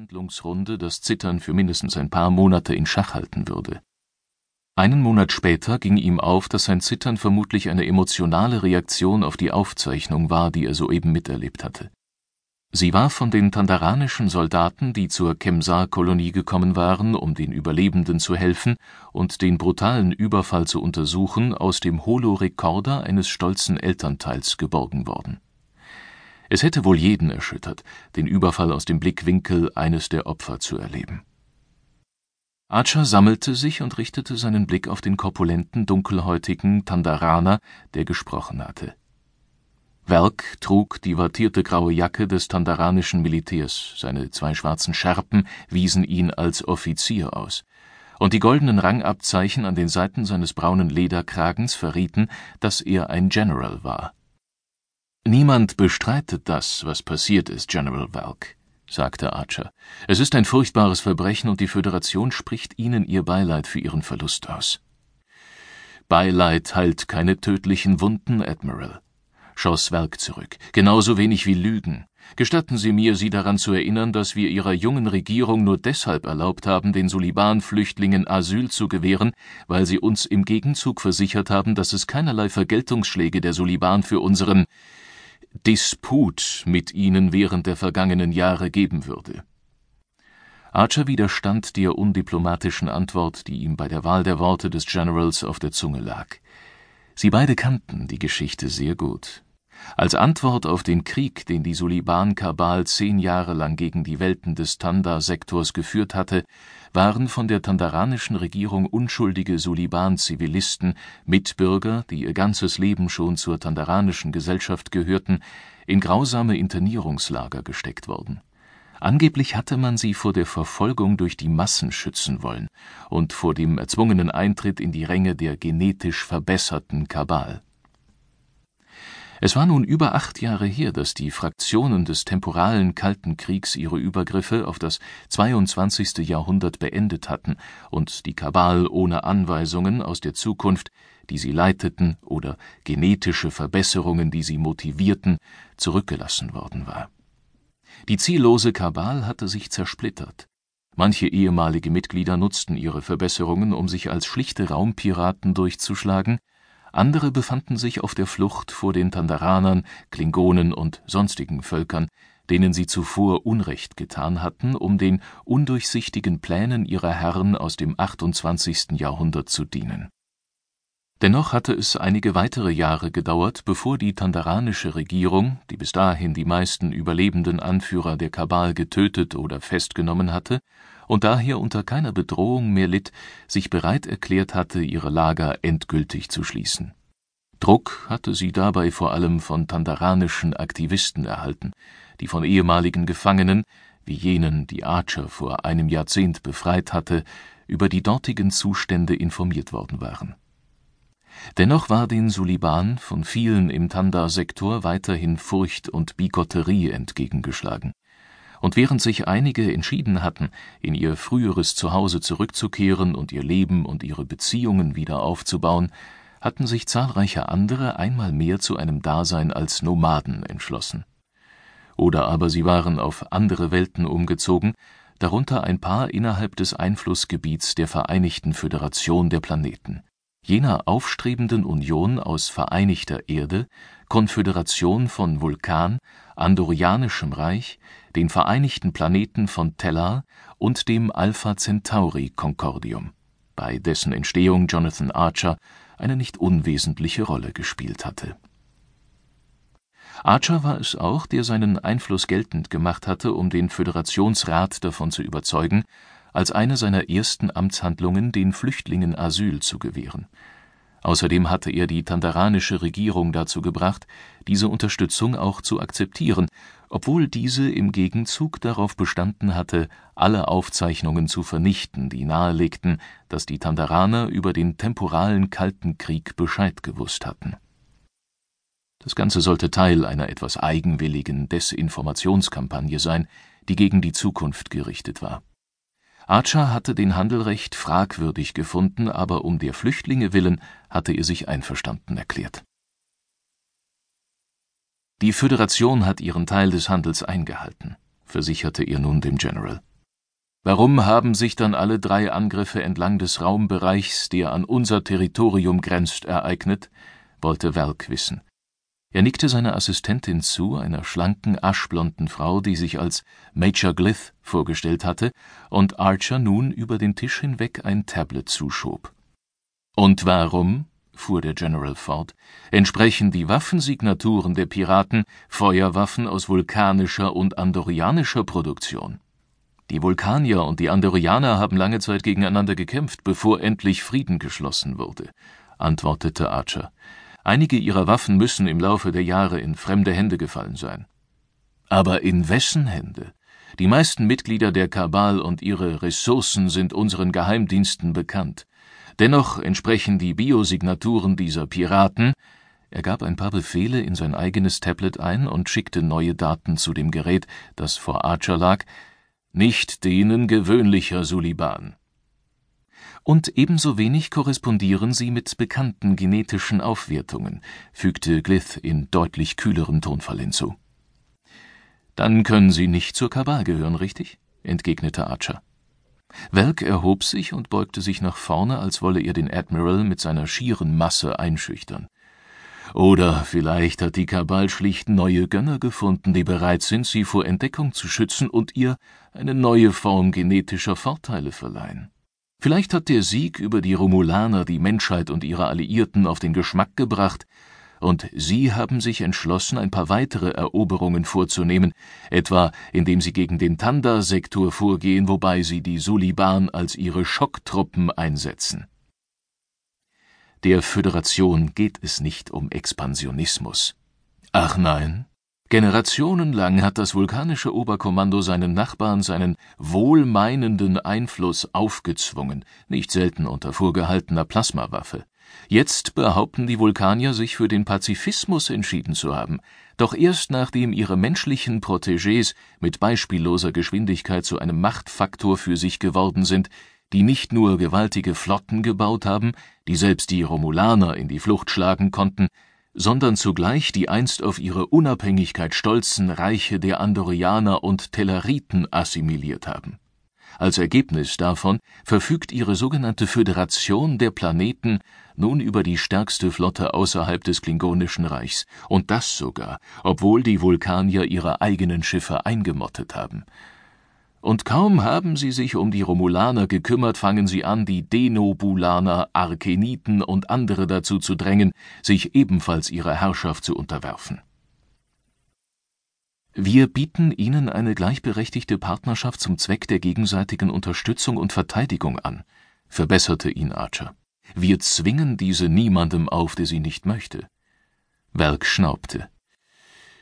Verhandlungsrunde das Zittern für mindestens ein paar Monate in Schach halten würde. Einen Monat später ging ihm auf, dass sein Zittern vermutlich eine emotionale Reaktion auf die Aufzeichnung war, die er soeben miterlebt hatte. Sie war von den tandaranischen Soldaten, die zur Kemsar-Kolonie gekommen waren, um den Überlebenden zu helfen und den brutalen Überfall zu untersuchen, aus dem Holorekorder eines stolzen Elternteils geborgen worden. Es hätte wohl jeden erschüttert, den Überfall aus dem Blickwinkel eines der Opfer zu erleben. Archer sammelte sich und richtete seinen Blick auf den korpulenten, dunkelhäutigen Tandaraner, der gesprochen hatte. Welk trug die wattierte graue Jacke des tandaranischen Militärs, seine zwei schwarzen Schärpen wiesen ihn als Offizier aus, und die goldenen Rangabzeichen an den Seiten seines braunen Lederkragens verrieten, dass er ein General war. Niemand bestreitet das, was passiert ist, General Welk, sagte Archer. Es ist ein furchtbares Verbrechen und die Föderation spricht Ihnen ihr Beileid für Ihren Verlust aus. Beileid heilt keine tödlichen Wunden, Admiral schoss Welk zurück. Genauso wenig wie Lügen. Gestatten Sie mir, Sie daran zu erinnern, dass wir Ihrer jungen Regierung nur deshalb erlaubt haben, den Suliban-Flüchtlingen Asyl zu gewähren, weil Sie uns im Gegenzug versichert haben, dass es keinerlei Vergeltungsschläge der Suliban für unseren Disput mit ihnen während der vergangenen Jahre geben würde. Archer widerstand der undiplomatischen Antwort, die ihm bei der Wahl der Worte des Generals auf der Zunge lag. Sie beide kannten die Geschichte sehr gut. Als Antwort auf den Krieg, den die Suliban-Kabal zehn Jahre lang gegen die Welten des Tanda-Sektors geführt hatte, waren von der tandaranischen Regierung unschuldige Suliban-Zivilisten, Mitbürger, die ihr ganzes Leben schon zur tandaranischen Gesellschaft gehörten, in grausame Internierungslager gesteckt worden Angeblich hatte man sie vor der Verfolgung durch die Massen schützen wollen und vor dem erzwungenen Eintritt in die Ränge der genetisch verbesserten Kabal. Es war nun über acht Jahre her, dass die Fraktionen des temporalen Kalten Kriegs ihre Übergriffe auf das 22. Jahrhundert beendet hatten und die Kabal ohne Anweisungen aus der Zukunft, die sie leiteten, oder genetische Verbesserungen, die sie motivierten, zurückgelassen worden war die ziellose Kabal hatte sich zersplittert. Manche ehemalige Mitglieder nutzten ihre Verbesserungen, um sich als schlichte Raumpiraten durchzuschlagen, andere befanden sich auf der Flucht vor den Tandaranern, Klingonen und sonstigen Völkern, denen sie zuvor Unrecht getan hatten, um den undurchsichtigen Plänen ihrer Herren aus dem 28. Jahrhundert zu dienen Dennoch hatte es einige weitere Jahre gedauert, bevor die tandaranische Regierung, die bis dahin die meisten überlebenden Anführer der Kabal getötet oder festgenommen hatte und daher unter keiner Bedrohung mehr litt, sich bereit erklärt hatte, ihre Lager endgültig zu schließen. Druck hatte sie dabei vor allem von tandaranischen Aktivisten erhalten, die von ehemaligen Gefangenen, wie jenen, die Archer vor einem Jahrzehnt befreit hatte, über die dortigen Zustände informiert worden waren Dennoch war den Suliban von vielen im Tanda-Sektor weiterhin Furcht und Bigotterie entgegengeschlagen, und während sich einige entschieden hatten, in ihr früheres Zuhause zurückzukehren und ihr Leben und ihre Beziehungen wieder aufzubauen, hatten sich zahlreiche andere einmal mehr zu einem Dasein als Nomaden entschlossen. Oder aber sie waren auf andere Welten umgezogen, darunter ein paar innerhalb des Einflussgebiets der Vereinigten Föderation der Planeten jener aufstrebenden Union aus vereinigter Erde, Konföderation von Vulkan, Andorianischem Reich, den Vereinigten Planeten von Tellar und dem Alpha Centauri Konkordium, bei dessen Entstehung Jonathan Archer eine nicht unwesentliche Rolle gespielt hatte. Archer war es auch, der seinen Einfluss geltend gemacht hatte, um den Föderationsrat davon zu überzeugen als eine seiner ersten Amtshandlungen den Flüchtlingen Asyl zu gewähren. Außerdem hatte er die tandaranische Regierung dazu gebracht, diese Unterstützung auch zu akzeptieren, obwohl diese im Gegenzug darauf bestanden hatte, alle Aufzeichnungen zu vernichten, die nahelegten, dass die Tandaraner über den temporalen Kalten Krieg Bescheid gewusst hatten. Das Ganze sollte Teil einer etwas eigenwilligen Desinformationskampagne sein, die gegen die Zukunft gerichtet war Archer hatte den Handel recht fragwürdig gefunden, aber um der Flüchtlinge willen hatte er sich einverstanden erklärt. Die Föderation hat ihren Teil des Handels eingehalten, versicherte er nun dem General Warum haben sich dann alle drei Angriffe entlang des Raumbereichs, der an unser Territorium grenzt, ereignet? wollte Welk wissen. Er nickte seiner Assistentin zu, einer schlanken, aschblonden Frau, die sich als Major Glyth vorgestellt hatte und Archer nun über den Tisch hinweg ein Tablet zuschob. Und warum, fuhr der General fort, entsprechen die Waffensignaturen der Piraten Feuerwaffen aus vulkanischer und andorianischer Produktion? Die Vulkanier und die Andorianer haben lange Zeit gegeneinander gekämpft, bevor endlich Frieden geschlossen wurde, antwortete Archer. Einige ihrer Waffen müssen im Laufe der Jahre in fremde Hände gefallen sein. Aber in wessen Hände? Die meisten Mitglieder der Kabal und ihre Ressourcen sind unseren Geheimdiensten bekannt. Dennoch entsprechen die Biosignaturen dieser Piraten er gab ein paar Befehle in sein eigenes Tablet ein und schickte neue Daten zu dem Gerät, das vor Archer lag, nicht denen gewöhnlicher Suliban. Und ebenso wenig korrespondieren sie mit bekannten genetischen Aufwertungen, fügte Glyth in deutlich kühlerem Tonfall hinzu. Dann können sie nicht zur Kabal gehören, richtig? entgegnete Archer. Welk erhob sich und beugte sich nach vorne, als wolle er den Admiral mit seiner schieren Masse einschüchtern. Oder vielleicht hat die Kabal schlicht neue Gönner gefunden, die bereit sind, sie vor Entdeckung zu schützen und ihr eine neue Form genetischer Vorteile verleihen. Vielleicht hat der Sieg über die Romulaner die Menschheit und ihre Alliierten auf den Geschmack gebracht, und sie haben sich entschlossen, ein paar weitere Eroberungen vorzunehmen, etwa indem sie gegen den Tanda-Sektor vorgehen, wobei sie die Suliban als ihre Schocktruppen einsetzen. Der Föderation geht es nicht um Expansionismus. Ach nein, Generationenlang hat das vulkanische Oberkommando seinen Nachbarn seinen wohlmeinenden Einfluss aufgezwungen, nicht selten unter vorgehaltener Plasmawaffe. Jetzt behaupten die Vulkanier sich für den Pazifismus entschieden zu haben, doch erst nachdem ihre menschlichen Protégés mit beispielloser Geschwindigkeit zu einem Machtfaktor für sich geworden sind, die nicht nur gewaltige Flotten gebaut haben, die selbst die Romulaner in die Flucht schlagen konnten, sondern zugleich die einst auf ihre Unabhängigkeit stolzen Reiche der Andorianer und Telleriten assimiliert haben. Als Ergebnis davon verfügt ihre sogenannte Föderation der Planeten nun über die stärkste Flotte außerhalb des Klingonischen Reichs, und das sogar, obwohl die Vulkanier ihre eigenen Schiffe eingemottet haben und kaum haben sie sich um die Romulaner gekümmert, fangen sie an, die Denobulaner, Arkeniten und andere dazu zu drängen, sich ebenfalls ihrer Herrschaft zu unterwerfen. Wir bieten Ihnen eine gleichberechtigte Partnerschaft zum Zweck der gegenseitigen Unterstützung und Verteidigung an, verbesserte ihn Archer. Wir zwingen diese niemandem auf, der sie nicht möchte. Welk schnaubte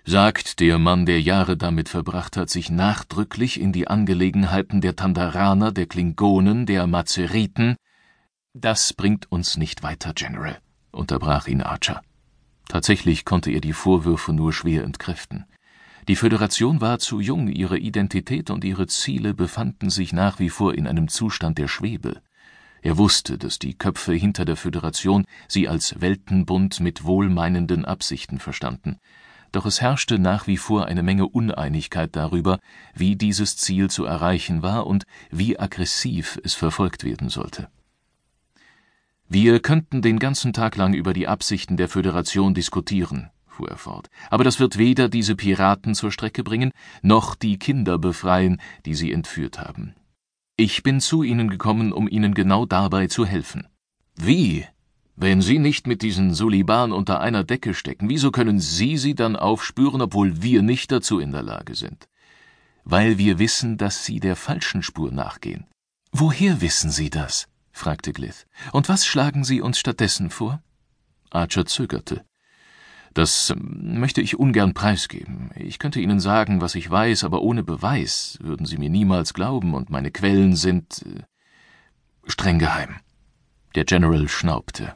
sagt der Mann, der Jahre damit verbracht hat, sich nachdrücklich in die Angelegenheiten der Tandaraner, der Klingonen, der Mazeriten. Das bringt uns nicht weiter, General, unterbrach ihn Archer. Tatsächlich konnte er die Vorwürfe nur schwer entkräften. Die Föderation war zu jung, ihre Identität und ihre Ziele befanden sich nach wie vor in einem Zustand der Schwebe. Er wusste, dass die Köpfe hinter der Föderation sie als Weltenbund mit wohlmeinenden Absichten verstanden, doch es herrschte nach wie vor eine Menge Uneinigkeit darüber, wie dieses Ziel zu erreichen war und wie aggressiv es verfolgt werden sollte. Wir könnten den ganzen Tag lang über die Absichten der Föderation diskutieren, fuhr er fort, aber das wird weder diese Piraten zur Strecke bringen, noch die Kinder befreien, die sie entführt haben. Ich bin zu Ihnen gekommen, um Ihnen genau dabei zu helfen. Wie? Wenn Sie nicht mit diesen Suliban unter einer Decke stecken, wieso können Sie sie dann aufspüren, obwohl wir nicht dazu in der Lage sind? Weil wir wissen, dass Sie der falschen Spur nachgehen. Woher wissen Sie das? fragte Glyth. Und was schlagen Sie uns stattdessen vor? Archer zögerte. Das ähm, möchte ich ungern preisgeben. Ich könnte Ihnen sagen, was ich weiß, aber ohne Beweis würden Sie mir niemals glauben, und meine Quellen sind äh, streng geheim. Der General schnaubte.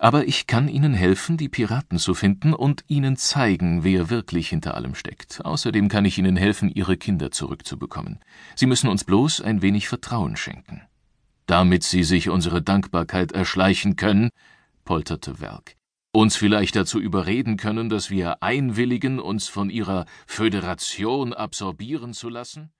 Aber ich kann Ihnen helfen, die Piraten zu finden und Ihnen zeigen, wer wirklich hinter allem steckt. Außerdem kann ich Ihnen helfen, Ihre Kinder zurückzubekommen. Sie müssen uns bloß ein wenig Vertrauen schenken. Damit Sie sich unsere Dankbarkeit erschleichen können, polterte Werk, uns vielleicht dazu überreden können, dass wir einwilligen, uns von Ihrer Föderation absorbieren zu lassen?